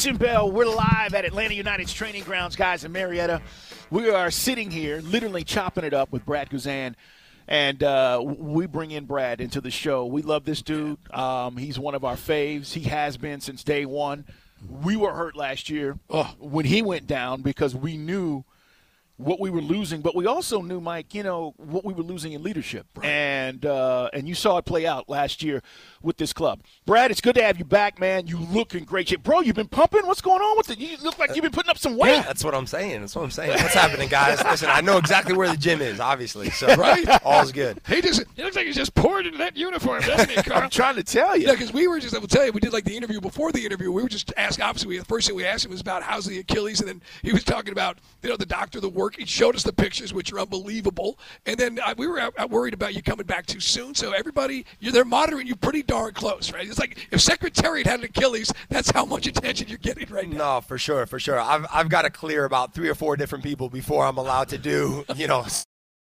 Jim Bell, we're live at Atlanta United's training grounds, guys, in Marietta. We are sitting here, literally chopping it up with Brad Guzan, and uh, we bring in Brad into the show. We love this dude. Um, he's one of our faves. He has been since day one. We were hurt last year uh, when he went down because we knew what we were losing, but we also knew, Mike, you know, what we were losing in leadership, right. and uh, and you saw it play out last year with this club. Brad, it's good to have you back, man. You look in great shape, bro. You've been pumping. What's going on with it? You look like you've been putting up some weight. Yeah, that's what I'm saying. That's what I'm saying. What's happening, guys? Listen, I know exactly where the gym is, obviously. So right, all's good. He just he looks like he's just poured into that uniform, doesn't he, Carl? I'm trying to tell you. Yeah, because we were just I will tell you, we did like the interview before the interview. We were just asking obviously the first thing we asked him was about how's the Achilles, and then he was talking about you know the doctor, the work. He showed us the pictures, which are unbelievable. And then uh, we were worried about you coming back too soon. So everybody, you're, they're monitoring you pretty darn close, right? It's like if Secretariat had an Achilles, that's how much attention you're getting right now. No, for sure, for sure. I've, I've got to clear about three or four different people before I'm allowed to do, you know,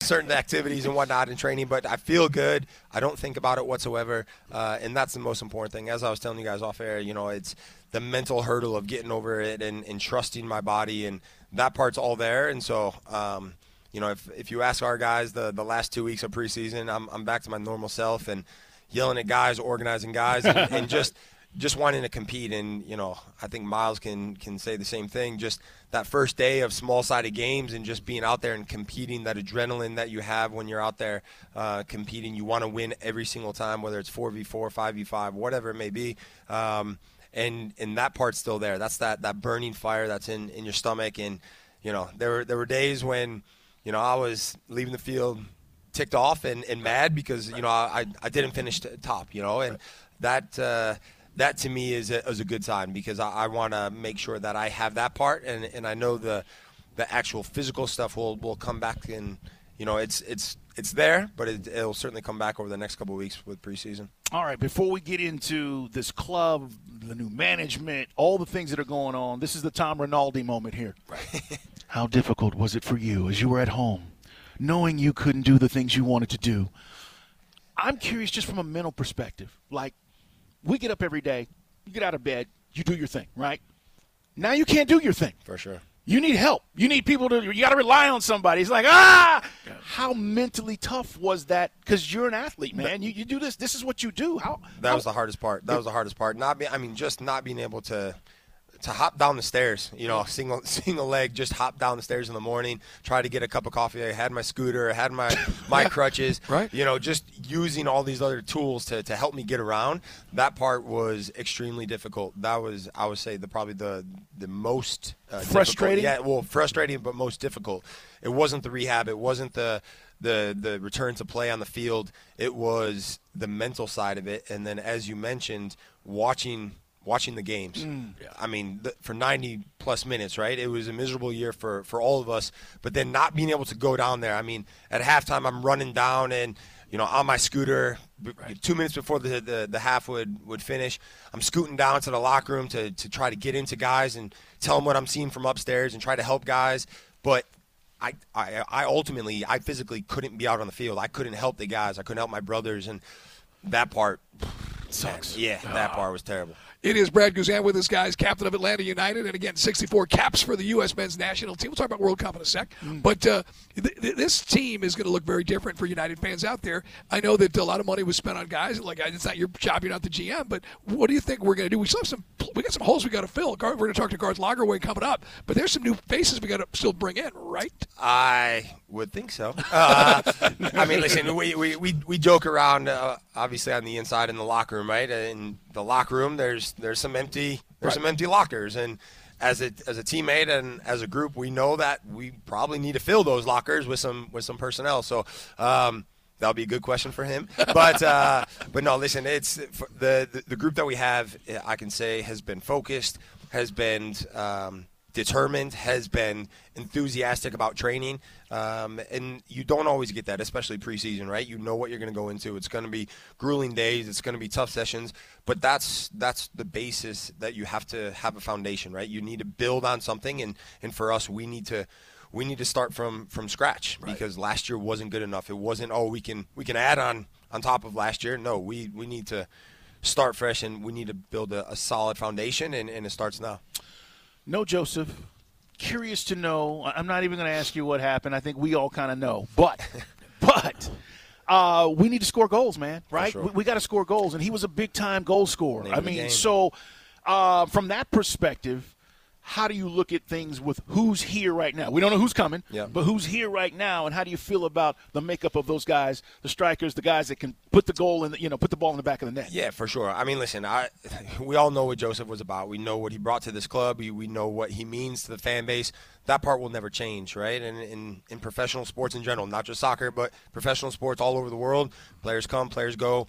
certain activities and whatnot in training, but I feel good. I don't think about it whatsoever, uh, and that's the most important thing. As I was telling you guys off air, you know, it's the mental hurdle of getting over it and, and trusting my body, and that part's all there. And so, um, you know, if, if you ask our guys the, the last two weeks of preseason, I'm, I'm back to my normal self and yelling at guys, organizing guys, and, and just just wanting to compete. And you know, I think Miles can can say the same thing. Just that first day of small sided games and just being out there and competing, that adrenaline that you have when you're out there uh, competing. You want to win every single time, whether it's four v four, five v five, whatever it may be. Um, and and that part's still there. That's that that burning fire that's in in your stomach. And you know, there were there were days when you know, I was leaving the field ticked off and, and mad because, you know, I, I didn't finish top, you know, and that, uh, that to me is a, is a good sign because I, I want to make sure that I have that part and, and I know the, the actual physical stuff will, will come back and, you know, it's, it's, it's there, but it, will certainly come back over the next couple weeks with preseason. All right, before we get into this club, the new management, all the things that are going on, this is the Tom Rinaldi moment here. Right. How difficult was it for you as you were at home, knowing you couldn't do the things you wanted to do? I'm curious just from a mental perspective. Like, we get up every day, you get out of bed, you do your thing, right? Now you can't do your thing. For sure. You need help. You need people to, you got to rely on somebody. It's like, ah! How mentally tough was that? Because you're an athlete, man. You, you do this. This is what you do. How? That how, was the hardest part. That was the hardest part. Not be, I mean, just not being able to to hop down the stairs, you know, single single leg, just hop down the stairs in the morning, try to get a cup of coffee. I had my scooter, I had my my crutches, right? You know, just using all these other tools to, to help me get around. That part was extremely difficult. That was, I would say, the probably the the most uh, frustrating. Difficult. Yeah, well, frustrating, but most difficult. It wasn't the rehab. It wasn't the the the return to play on the field. It was the mental side of it, and then as you mentioned, watching watching the games. Mm. I mean, the, for 90 plus minutes, right? It was a miserable year for, for all of us. But then not being able to go down there. I mean, at halftime, I'm running down and, you know, on my scooter, right. two minutes before the, the, the, half would, would finish, I'm scooting down to the locker room to, to try to get into guys and tell them what I'm seeing from upstairs and try to help guys. But I, I, I ultimately, I physically couldn't be out on the field. I couldn't help the guys. I couldn't help my brothers. And that part sucks. Man, yeah, that part was terrible. It is Brad Guzan with us, guys, captain of Atlanta United, and again, 64 caps for the U.S. men's national team. We'll talk about World Cup in a sec. Mm. But uh, th- th- this team is going to look very different for United fans out there. I know that a lot of money was spent on guys. Like, it's not your job, you're not the GM, but what do you think we're going to do? We still have some, we got some holes we got to fill. We're going to talk to Garth Lagerwey coming up, but there's some new faces we got to still bring in, right? I would think so. Uh, I mean, listen, we, we, we, we joke around, uh, obviously on the inside in the locker room, right? In the locker room, there's there's some empty there's right. some empty lockers, and as a as a teammate and as a group, we know that we probably need to fill those lockers with some with some personnel. So. Um, That'll be a good question for him, but uh, but no, listen. It's the, the, the group that we have. I can say has been focused, has been um, determined, has been enthusiastic about training. Um, and you don't always get that, especially preseason, right? You know what you're going to go into. It's going to be grueling days. It's going to be tough sessions. But that's that's the basis that you have to have a foundation, right? You need to build on something, and and for us, we need to we need to start from from scratch right. because last year wasn't good enough. It wasn't oh we can we can add on on top of last year. No, we we need to start fresh and we need to build a, a solid foundation, and, and it starts now. No, Joseph. Curious to know. I'm not even going to ask you what happened. I think we all kind of know. But, but. Uh, we need to score goals, man. Right? Sure. We, we got to score goals, and he was a big time goal scorer. Name I mean, so uh, from that perspective, how do you look at things with who's here right now? We don't know who's coming, yeah. but who's here right now, and how do you feel about the makeup of those guys, the strikers, the guys that can put the goal in, the, you know, put the ball in the back of the net? Yeah, for sure. I mean, listen, I we all know what Joseph was about. We know what he brought to this club. We, we know what he means to the fan base. That part will never change, right? And in, in professional sports in general, not just soccer, but professional sports all over the world, players come, players go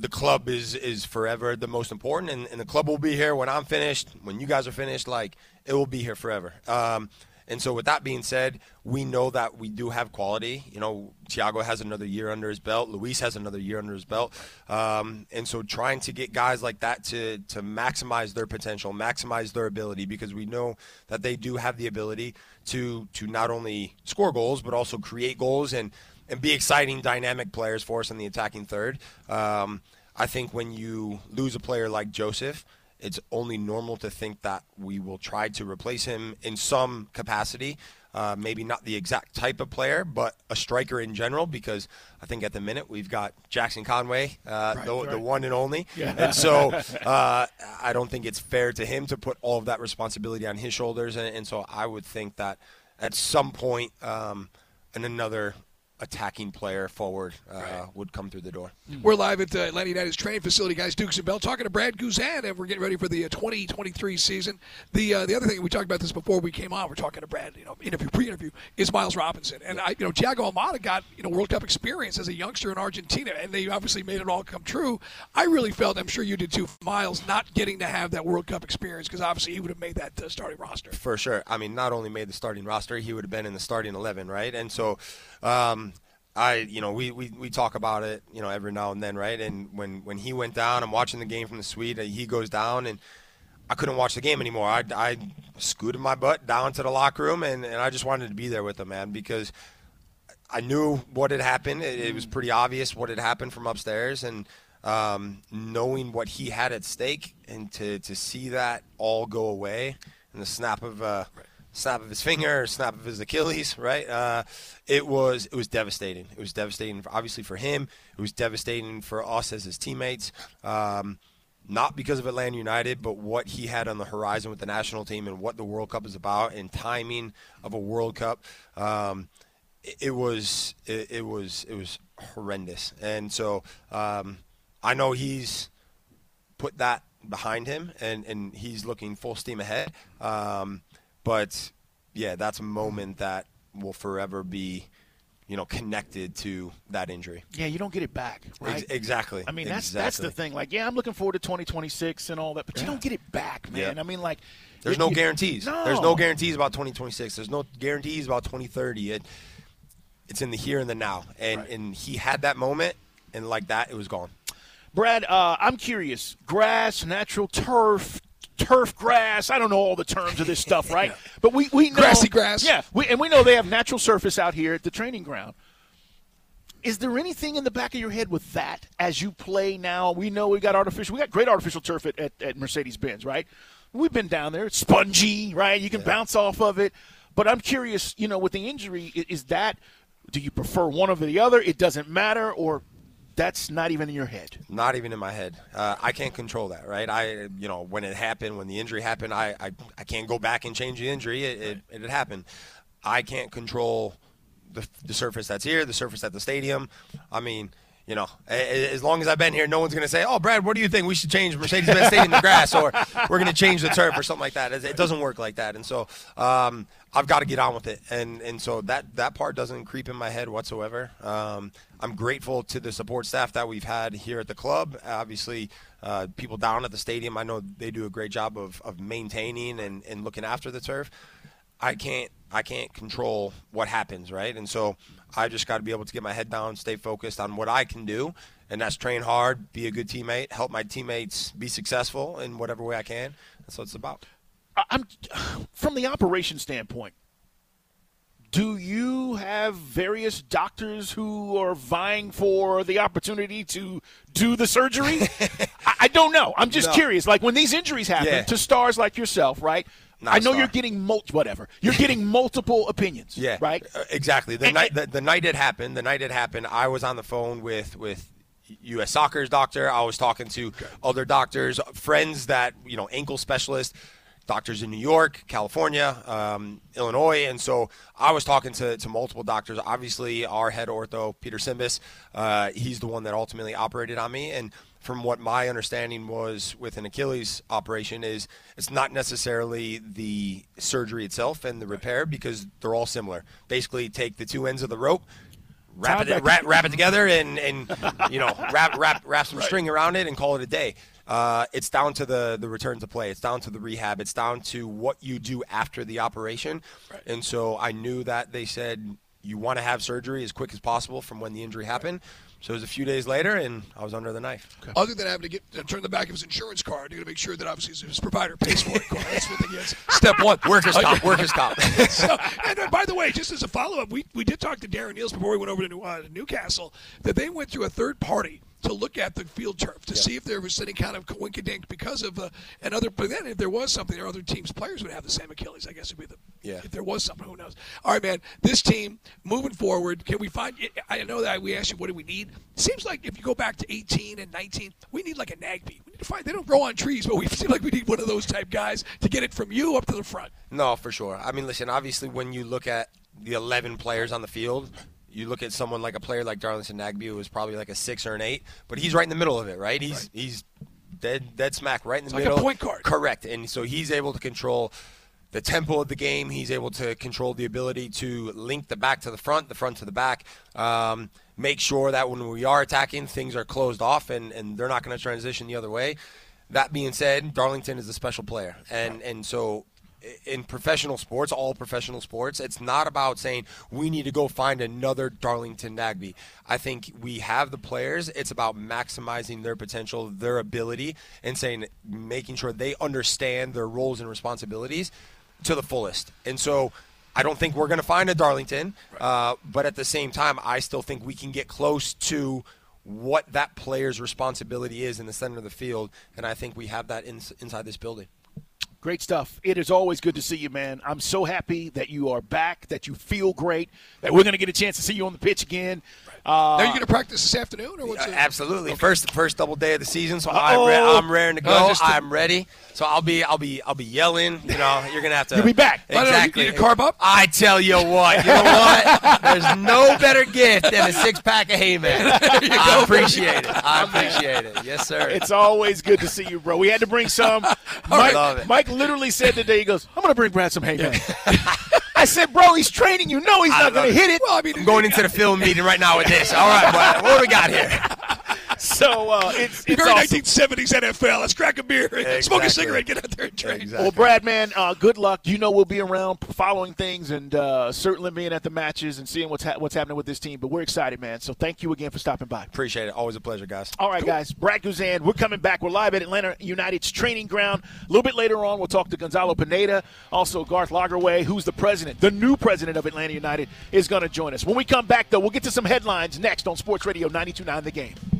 the club is is forever the most important, and, and, the club will be here when I'm finished, when you guys are finished. Like it will be here forever. Um, and so, with that being said, we know that we do have quality. You know, Thiago has another year under his belt. Luis has another year under his belt. Um, and so, trying to get guys like that to to maximize their potential, maximize their ability, because we know that they do have the ability to to not only score goals but also create goals and and be exciting, dynamic players for us in the attacking third. Um, I think when you lose a player like Joseph, it's only normal to think that we will try to replace him in some capacity. Uh, maybe not the exact type of player, but a striker in general, because I think at the minute we've got Jackson Conway, uh, right, the, right. the, one and only. Yeah. And so uh, I don't think it's fair to him to put all of that responsibility on his shoulders. And, and so I would think that at some point, um, and another attacking player forward uh, right. would come through the door. Mm-hmm. We're live at the Atlanta United's training facility, guys. Dukes and Bell talking to Brad Guzan, and we're getting ready for the uh, 2023 season. The uh, the other thing we talked about this before we came on. We're talking to Brad, you know, interview pre-interview is Miles Robinson, and I, you know, Thiago Almada got you know World Cup experience as a youngster in Argentina, and they obviously made it all come true. I really felt, I'm sure you did too, Miles not getting to have that World Cup experience because obviously he would have made that uh, starting roster for sure. I mean, not only made the starting roster, he would have been in the starting eleven, right? And so. Um, I, you know, we, we, we talk about it, you know, every now and then, right? And when, when he went down, I'm watching the game from the suite. He goes down, and I couldn't watch the game anymore. I, I scooted my butt down to the locker room, and, and I just wanted to be there with him, man, because I knew what had happened. It, it was pretty obvious what had happened from upstairs, and um, knowing what he had at stake, and to, to see that all go away in the snap of uh, right snap of his finger, snap of his Achilles, right? Uh, it was it was devastating. It was devastating, obviously for him. It was devastating for us as his teammates. Um, not because of Atlanta United, but what he had on the horizon with the national team and what the World Cup is about and timing of a World Cup. Um, it, it, was it, it, was it was horrendous, and so um, I know he's put that behind him and, and he's looking full steam ahead. Um, but yeah, that's a moment that will forever be you know, connected to that injury. Yeah, you don't get it back, right? Ex- exactly. I mean, that's exactly. that's the thing. Like, yeah, I'm looking forward to 2026 and all that, but yeah. you don't get it back, man. Yeah. I mean, like, there's no guarantees. No. There's no guarantees about 2026. There's no guarantees about 2030. It, it's in the here and the now, and right. and he had that moment, and like that, it was gone. Brad, uh, I'm curious. Grass, natural turf, turf grass. I don't know all the terms of this stuff, right? yeah. But we, we know grassy grass. Yeah, we, and we know they have natural surface out here at the training ground. Is there anything in the back of your head with that as you play now? We know we got artificial. We got great artificial turf at, at, at Mercedes Benz, right? We've been down there. It's spongy, right? You can yeah. bounce off of it. But I'm curious, you know, with the injury, is that do you prefer one over the other? It doesn't matter, or that's not even in your head. Not even in my head. Uh, I can't control that, right? I, you know, when it happened, when the injury happened, I, I, I can't go back and change the injury. It, it, it happened. I can't control the, the surface that's here, the surface at the stadium. I mean, you know, as long as I've been here, no one's going to say, "Oh, Brad, what do you think? We should change Mercedes-Benz Stadium to grass, or we're going to change the turf, or something like that." It doesn't work like that, and so um, I've got to get on with it, and and so that that part doesn't creep in my head whatsoever. Um, I'm grateful to the support staff that we've had here at the club. Obviously, uh, people down at the stadium, I know they do a great job of, of maintaining and, and looking after the turf. I can't I can't control what happens, right? And so I just got to be able to get my head down, stay focused on what I can do, and that's train hard, be a good teammate, help my teammates be successful in whatever way I can. That's what it's about. I'm from the operation standpoint. Do you have various doctors who are vying for the opportunity to do the surgery? I, I, don't know. I'm just no. curious. Like when these injuries happen yeah. to stars like yourself, right? Not I know you're getting mul- whatever. You're getting multiple opinions. Yeah, right. Uh, exactly. The and, night the, the night it happened, the night it happened, I was on the phone with with U.S. Soccer's doctor. I was talking to okay. other doctors, friends that you know, ankle specialists, doctors in New York, California, um, Illinois, and so I was talking to, to multiple doctors. Obviously, our head ortho, Peter Symbas, uh, he's the one that ultimately operated on me, and from what my understanding was with an Achilles operation is it's not necessarily the surgery itself and the repair because they're all similar. Basically, take the two ends of the rope, wrap it, wrap, wrap, it together, and, and you know wrap wrap wrap some right. string around it and call it a day. Uh, it's down to the the return to play. It's down to the rehab. It's down to what you do after the operation. Right. And so I knew that they said you want to have surgery as quick as possible from when the injury happened. So it was a few days later, and I was under the knife. Okay. Other than having to get uh, turn the back of his insurance card, you got to make sure that obviously his provider pays for it. That's what he gets. Step one: workers' comp. Workers' comp. so, and by the way, just as a follow up, we, we did talk to Darren Eales before we went over to, New, uh, Newcastle that they went through a third party to look at the field turf to yeah. see if there was any kind of coinkydink because of uh, another. But then, if there was something, their other teams' players would have the same Achilles. I guess would be the. Yeah. If there was something, who knows? All right, man. This team moving forward. Can we find? I know that we asked you what do we need. Seems like if you go back to 18 and 19, we need like a Nagbe. We need to find. They don't grow on trees, but we seem like we need one of those type guys to get it from you up to the front. No, for sure. I mean, listen. Obviously, when you look at the 11 players on the field, you look at someone like a player like Darlington Nagbe, who is probably like a six or an eight, but he's right in the middle of it, right? He's right. he's dead dead smack right in the it's middle. Like a point guard. Correct. And so he's able to control the tempo of the game. He's able to control the ability to link the back to the front, the front to the back. Um, make sure that when we are attacking, things are closed off and, and they're not going to transition the other way. That being said, Darlington is a special player, and and so in professional sports, all professional sports, it's not about saying we need to go find another Darlington Nagbe. I think we have the players. It's about maximizing their potential, their ability, and saying making sure they understand their roles and responsibilities to the fullest. And so. I don't think we're going to find a Darlington, uh, but at the same time, I still think we can get close to what that player's responsibility is in the center of the field, and I think we have that in, inside this building. Great stuff. It is always good to see you, man. I'm so happy that you are back, that you feel great, that we're going to get a chance to see you on the pitch again. Uh, are you going to practice this afternoon, or what's? Uh, absolutely. Okay. First, first double day of the season, so I'm, re- I'm raring to go. I'm ready. So I'll be, I'll be, I'll be yelling. You know, you're going to have to. You'll be back. Exactly. You, you carb up. I tell you what. You know what? There's no better gift than a six pack of Heyman. I appreciate it. I appreciate it. Yes, sir. It's always good to see you, bro. We had to bring some. Mike, love it. Mike literally said today, he goes, "I'm going to bring Brad some Heyman." I said, bro, he's training you. No, he's not going to hit it. Well, I mean, I'm going into the film meeting right now with this. All right, what, what do we got here? So uh, it's, it's awesome. 1970s NFL. Let's crack a beer, exactly. smoke a cigarette, get out there and train. Exactly. Well, Brad, man, uh, good luck. You know we'll be around following things and uh, certainly being at the matches and seeing what's ha- what's happening with this team. But we're excited, man. So thank you again for stopping by. Appreciate it. Always a pleasure, guys. All right, cool. guys. Brad Guzan, we're coming back. We're live at Atlanta United's training ground. A little bit later on, we'll talk to Gonzalo Pineda, also Garth Lagerwey, who's the president, the new president of Atlanta United, is going to join us. When we come back, though, we'll get to some headlines next on Sports Radio 92.9 The Game.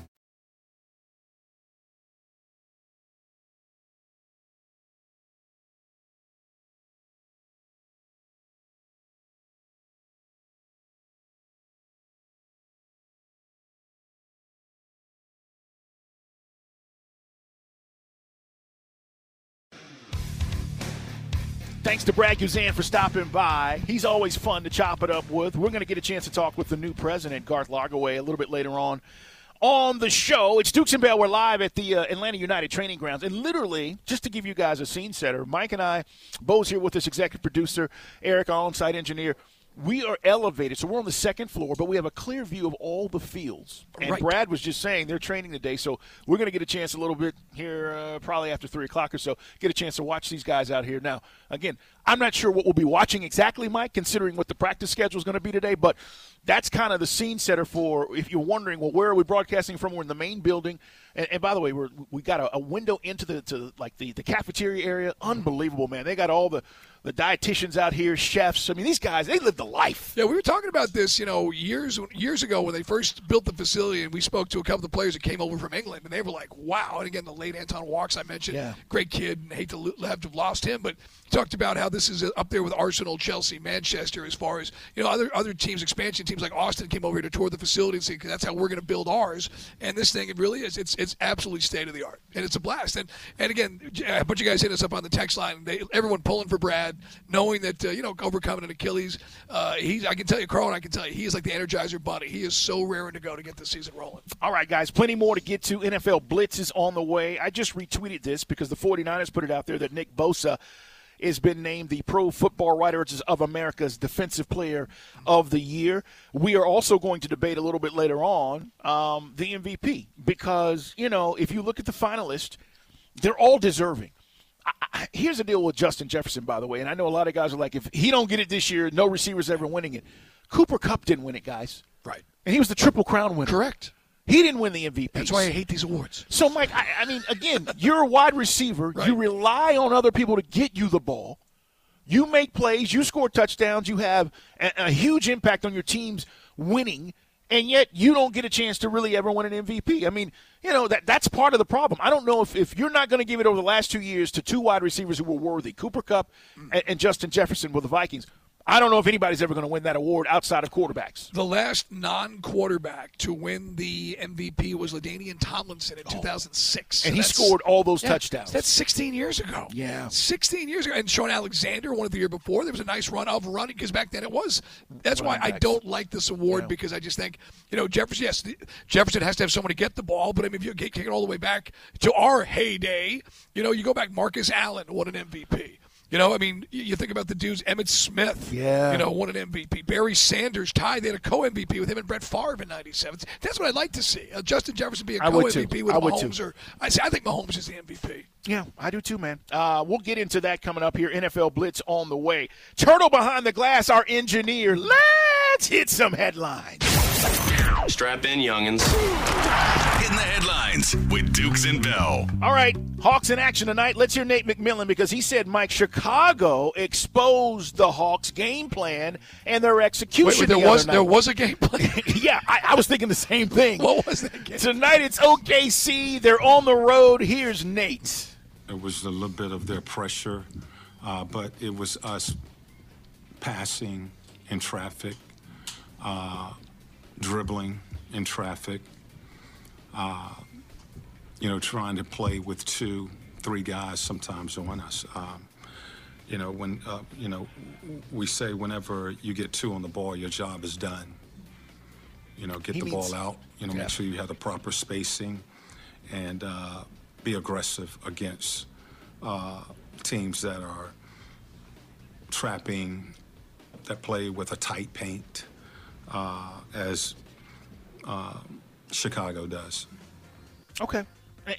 Thanks to Brad Guzan for stopping by. He's always fun to chop it up with. We're going to get a chance to talk with the new president, Garth Lagerwey, a little bit later on on the show. It's Dukes and Bell. We're live at the uh, Atlanta United Training Grounds. And literally, just to give you guys a scene setter, Mike and I, Bo's here with us, executive producer, Eric, our on site engineer we are elevated, so we're on the second floor, but we have a clear view of all the fields. And right. Brad was just saying they're training today, so we're going to get a chance a little bit here, uh, probably after three o'clock or so, get a chance to watch these guys out here. Now, again, I'm not sure what we'll be watching exactly, Mike, considering what the practice schedule is going to be today, but that's kind of the scene setter for if you're wondering, well, where are we broadcasting from? We're in the main building, and, and by the way, we're we got a, a, window into the to like the the cafeteria area. Unbelievable, man! They got all the the dietitians out here, chefs. I mean, these guys they live the life. Yeah, we were talking about this, you know, years years ago when they first built the facility, and we spoke to a couple of players that came over from England, and they were like, "Wow!" And again, the late Anton Walkes I mentioned, yeah. great kid, and hate to have to have lost him, but talked about how this is up there with Arsenal, Chelsea, Manchester, as far as you know, other other teams, expansion teams like Austin came over here to tour the facility and say that's how we're going to build ours. And this thing, it really is. It's it's absolutely state of the art, and it's a blast. And and again, a bunch of guys hit us up on the text line. They, everyone pulling for Brad, knowing that uh, you know overcoming an Achilles. Uh, he's I can tell you, Carl, and I can tell you, he is like the Energizer Bunny. He is so raring to go to get the season rolling. All right, guys, plenty more to get to. NFL Blitz is on the way. I just retweeted this because the 49ers put it out there that Nick Bosa has been named the Pro Football Writers of America's Defensive Player of the Year. We are also going to debate a little bit later on um, the MVP because, you know, if you look at the finalists, they're all deserving. I, I, here's the deal with Justin Jefferson, by the way, and I know a lot of guys are like, if he don't get it this year, no receiver's ever winning it. Cooper Kupp didn't win it, guys. Right. And he was the Triple Crown winner. Correct. He didn't win the MVP. That's why I hate these awards. So, Mike, I, I mean, again, you're a wide receiver. Right. You rely on other people to get you the ball. You make plays. You score touchdowns. You have a, a huge impact on your team's winning, and yet you don't get a chance to really ever win an MVP. I mean, you know that that's part of the problem. I don't know if, if you're not going to give it over the last two years to two wide receivers who were worthy, Cooper Kupp and, and Justin Jefferson with the Vikings. I don't know if anybody's ever going to win that award outside of quarterbacks. The last non-quarterback to win the MVP was LaDainian Tomlinson in 2006, and he scored all those yeah, touchdowns. That's 16 years ago. Yeah, 16 years ago. And Shaun Alexander won it the year before. There was a nice run of running because back then it was. That's why I don't like this award yeah. because I just think you know Jefferson. Yes, Jefferson has to have someone to get the ball, but I mean if you take it all the way back to our heyday, you know you go back. Marcus Allen won an MVP. You know, I mean, you think about the dudes, Emmitt Smith, yeah. you know, won an MVP. Barry Sanders tied. They had a co-MVP with him and Brett Favre in '97. That's what I'd like to see. Uh, Justin Jefferson be a co-MVP with I Mahomes, or I, say, I think Mahomes is the MVP. Yeah, I do too, man. Uh, we'll get into that coming up here. NFL Blitz on the way. Turtle behind the glass, our engineer. Let's hit some headlines. Strap in, youngins. Hitting the headlines with Dukes and Bell. All right, Hawks in action tonight. Let's hear Nate McMillan because he said Mike Chicago exposed the Hawks' game plan and their execution. Wait, wait, there the was night. there was a game plan. yeah, I, I, was thinking the same thing. What was that game? Tonight it's OKC. They're on the road. Here's Nate. It was a little bit of their pressure, uh, but it was us passing in traffic. Uh, dribbling in traffic, uh, you know, trying to play with two, three guys sometimes on us. Um, you know, when, uh, you know, we say whenever you get two on the ball, your job is done. You know, get he the means, ball out, you know, yeah. make sure you have the proper spacing and uh, be aggressive against uh, teams that are trapping, that play with a tight paint uh, as uh, Chicago does. Okay.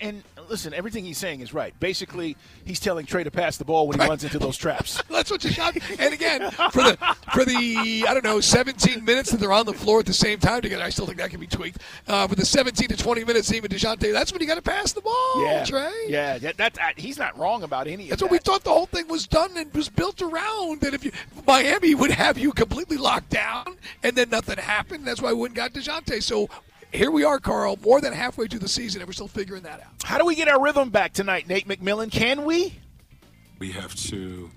And listen, everything he's saying is right. Basically, he's telling Trey to pass the ball when he runs into those traps. That's what Dejounte. And again, for the for the I don't know 17 minutes that they're on the floor at the same time together, I still think that can be tweaked. Uh, for the 17 to 20 minutes, even Dejounte, that's when you got to pass the ball, yeah, Trey. Yeah, that, that, that- he's not wrong about any. That's what we thought the whole thing was done and was built around. That if you Miami would have you completely locked down and then nothing happened. That's why we went got Dejounte. So here we are, Carl, more than halfway through the season, and we're still figuring that out. How do we get our rhythm back tonight, Nate McMillan? Can we? We have to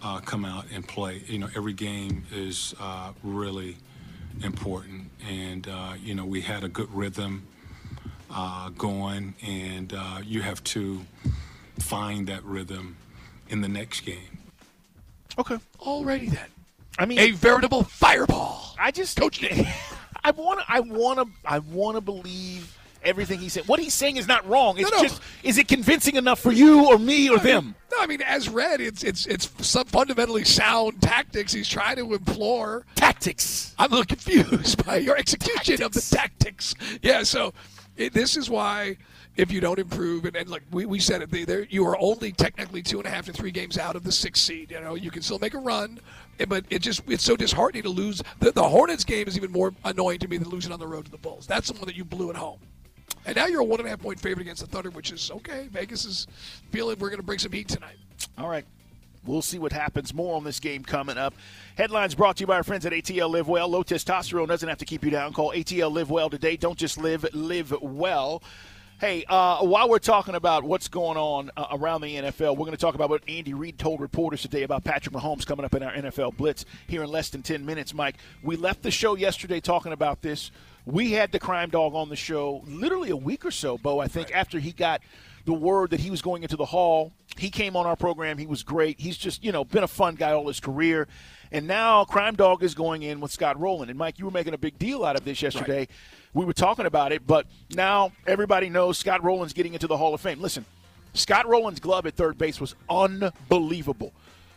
uh, come out and play. You know, every game is uh, really important, and uh, you know we had a good rhythm uh, going, and uh, you have to find that rhythm in the next game. Okay. Alrighty then, I mean, a veritable fireball. I just Coach Nick. I want to. I want to. I want to believe everything he said. What he's saying is not wrong. It's No, no. just is it convincing enough for you or me or them? No, I mean, as read, it's it's it's some fundamentally sound tactics he's trying to implore. Tactics. I'm a little confused by your execution of the tactics. Yeah, so it, this is why if you don't improve, and, and like we, we said it, they, you are only technically two and a half to three games out of the sixth seed. You know, you can still make a run, eh, but it just it's so disheartening to lose. The, the Hornets game is even more annoying to me than losing on the road to the Bulls. That's the one that you blew at home. And now you're a one and a half point favorite against the Thunder, which is okay. Vegas is feeling we're going to bring some heat tonight. All right. We'll see what happens. More on this game coming up. Headlines brought to you by our friends at ATL Live Well. Low testosterone doesn't have to keep you down. Call ATL Live Well today. Don't just live, live well. Hey, uh, while we're talking about what's going on uh, around the NFL, we're going to talk about what Andy Reid told reporters today about Patrick Mahomes coming up in our NFL Blitz here in less than 10 minutes, Mike. We left the show yesterday talking about this. We had the crime dog on the show literally a week or so, Bo, I think, after he got the word that he was going into the hall. He came on our program. He was great. He's just, you know, been a fun guy all his career. And now Crime Dog is going in with Scott Rolen. And Mike, you were making a big deal out of this yesterday. We were talking about it, but now everybody knows Scott Rolen's getting into the Hall of Fame. Listen, Scott Rolen's glove at third base was unbelievable.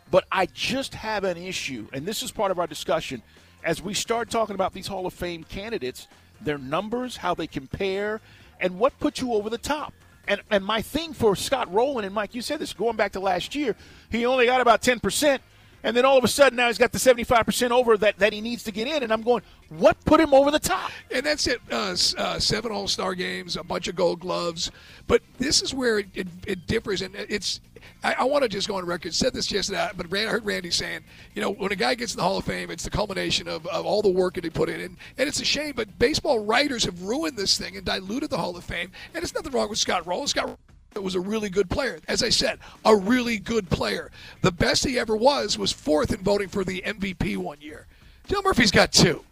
But I just have an issue, and this is part of our discussion. As we start talking about these Hall of Fame candidates, their numbers, how they compare, and what puts you over the top. And, and my thing for Scott Rolen, and Mike, you said this going back to last year, he only got about 10%. And then all of a sudden now he's got the 75% over that, that he needs to get in. And I'm going, what put him over the top? And that's it. Uh, uh, seven All Star games, a bunch of Gold Gloves. But this is where it, it, it differs, and it's. I, I want to just go on record. Said this yesterday, but I heard Randy saying, you know, when a guy gets in the Hall of Fame, it's the culmination of, of all the work that he put in, and, and it's a shame. But baseball writers have ruined this thing and diluted the Hall of Fame. And it's nothing wrong with Scott Rolen. Scott was a really good player. As I said, a really good player. The best he ever was was fourth in voting for the MVP one year. Dale Murphy's got two.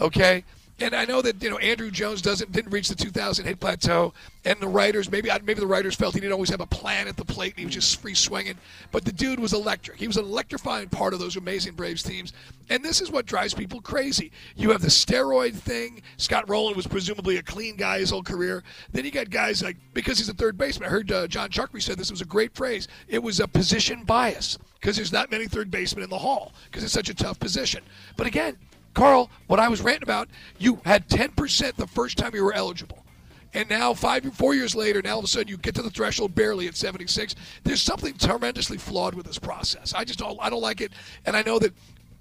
Okay. And I know that you know Andruw Jones doesn't didn't reach the 2,000 hit plateau, and the writers maybe maybe the writers felt he didn't always have a plan at the plate and he was just free swinging. But the dude was electric. He was an electrifying part of those amazing Braves teams. And this is what drives people crazy. You have the steroid thing. Scott Rolen was presumably a clean guy his whole career. Then you got guys like because he's a third baseman. I heard uh, John Chuckery said this was a great phrase. It was a position bias because there's not many third basemen in the Hall because it's such a tough position. But again. Carl, what I was ranting about, you had 10% the first time you were eligible. And now, five, four years later, now all of a sudden you get to the threshold barely at 76. There's something tremendously flawed with this process. I just don't, I don't like it. And I know that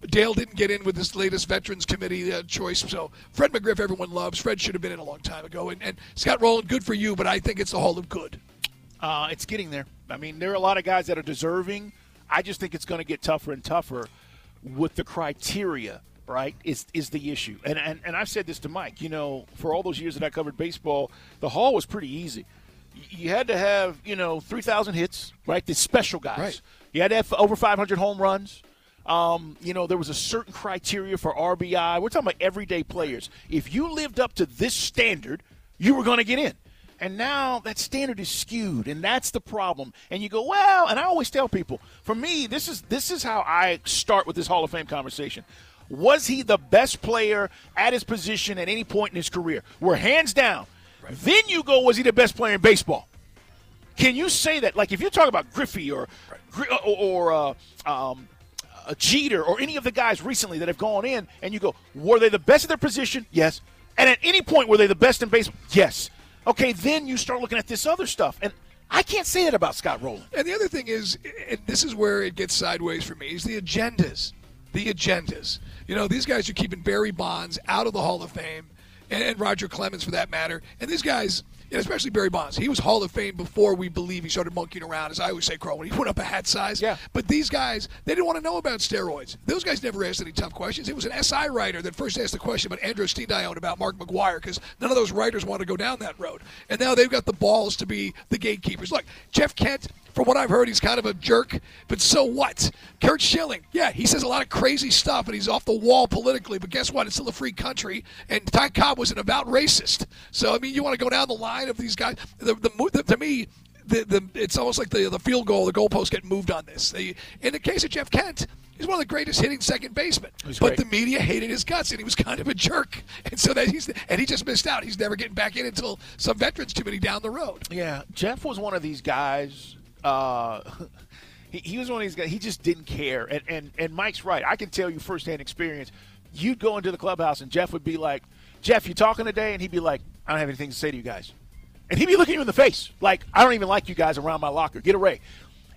Dale didn't get in with this latest Veterans Committee uh, choice. So Fred McGriff, everyone loves. Fred should have been in a long time ago. And, and Scott Rolen, good for you, but I think it's the Hall of Good. Uh, it's getting there. I mean, there are a lot of guys that are deserving. I just think it's going to get tougher and tougher with the criteria. Right is is the issue, and, and and I've said this to Mike. You know, for all those years that I covered baseball, the Hall was pretty easy. You had to have you know three thousand hits, right? The special guys. Right. You had to have over five hundred home runs. Um, you know, there was a certain criteria for RBI. We're talking about everyday players. If you lived up to this standard, you were going to get in. And now that standard is skewed, and that's the problem. And you go, well, and I always tell people, for me, this is this is how I start with this Hall of Fame conversation. Was he the best player at his position at any point in his career? We're hands down. Then you go, was he the best player in baseball? Can you say that? Like, if you're talking about Griffey or Gri- or, or uh, um, a Jeter or any of the guys recently that have gone in, and you go, were they the best at their position? Yes. And at any point, were they the best in baseball? Yes. okay, then you start looking at this other stuff. And I can't say that about Scott Rolen. And the other thing is, and this is where it gets sideways for me, is the agendas. The agendas. You know, these guys are keeping Barry Bonds out of the Hall of Fame, and Roger Clemens for that matter. And these guys, and especially Barry Bonds. He was Hall of Fame before we believe he started monkeying around, as I always say, Crow, when he put up a hat size. Yeah. But these guys, they didn't want to know about steroids. Those guys never asked any tough questions. It was an SI writer that first asked the question about androstenedione about Mark McGwire because none of those writers wanted to go down that road. And now they've got the balls to be the gatekeepers. Look, Jeff Kent, from what I've heard, he's kind of a jerk, but so what? Curt Schilling, yeah, he says a lot of crazy stuff and he's off the wall politically, but guess what? It's still a free country, and Ty Cobb was an about racist. So, I mean, you want to go down the line of these guys? The, the, the, to me, the, the, it's almost like the, the field goal, the goalposts get moved on this. In the case of Jeff Kent, he's one of the greatest hitting second basemen. But great. the media hated his guts, and he was kind of a jerk. And so that he's and he just missed out. He's never getting back in until some veterans too many down the road. Yeah, Jeff was one of these guys. Uh, he, he was one of these guys. He just didn't care. And, and and Mike's right. I can tell you firsthand experience. You'd go into the clubhouse, and Jeff would be like, "Jeff, you talking today?" And he'd be like, "I don't have anything to say to you guys." And he'd be looking you in the face, like, "I don't even like you guys around my locker. Get away."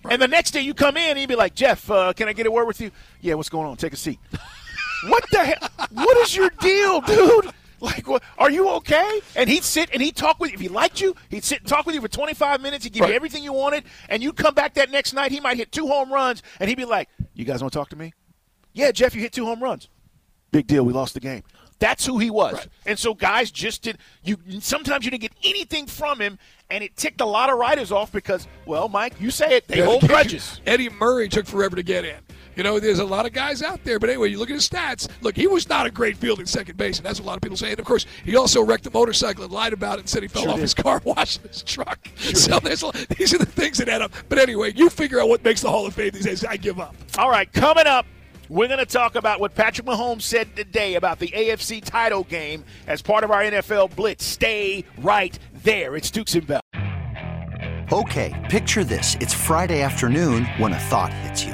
And the next day you come in, he'd be like, "Jeff, uh, can I get a word with you?" Yeah, what's going on? Take a seat. what the hell? What is your deal, dude? Like, what, are you okay? And he'd sit and he'd talk with you. If he liked you, he'd sit and talk with you for 25 minutes. He'd give Right. you everything you wanted. And you'd come back that next night. He might hit two home runs. And he'd be like, You guys want to talk to me? Yeah, Jeff, you hit two home runs. Big deal. We lost the game. That's who he was. Right. And so guys just did you sometimes you didn't get anything from him and it ticked a lot of writers off because, well, Mike, you say it, they Yeah, hold grudges. Eddie Murray took forever to get in. You know, there's a lot of guys out there, but anyway, you look at his stats. Look, he was not a great fielding second base, and that's what a lot of people say. And of course, he also wrecked a motorcycle and lied about it and said he fell Sure off did. his car washing his truck. so there's these are the things that add up. But anyway, you figure out what makes the Hall of Fame these days. I give up. All right, coming up, we're going to talk about what Patrick Mahomes said today about the AFC title game as part of our NFL Blitz. Stay right there. It's Dukes and Bell. Okay, picture this. It's Friday afternoon when a thought hits you.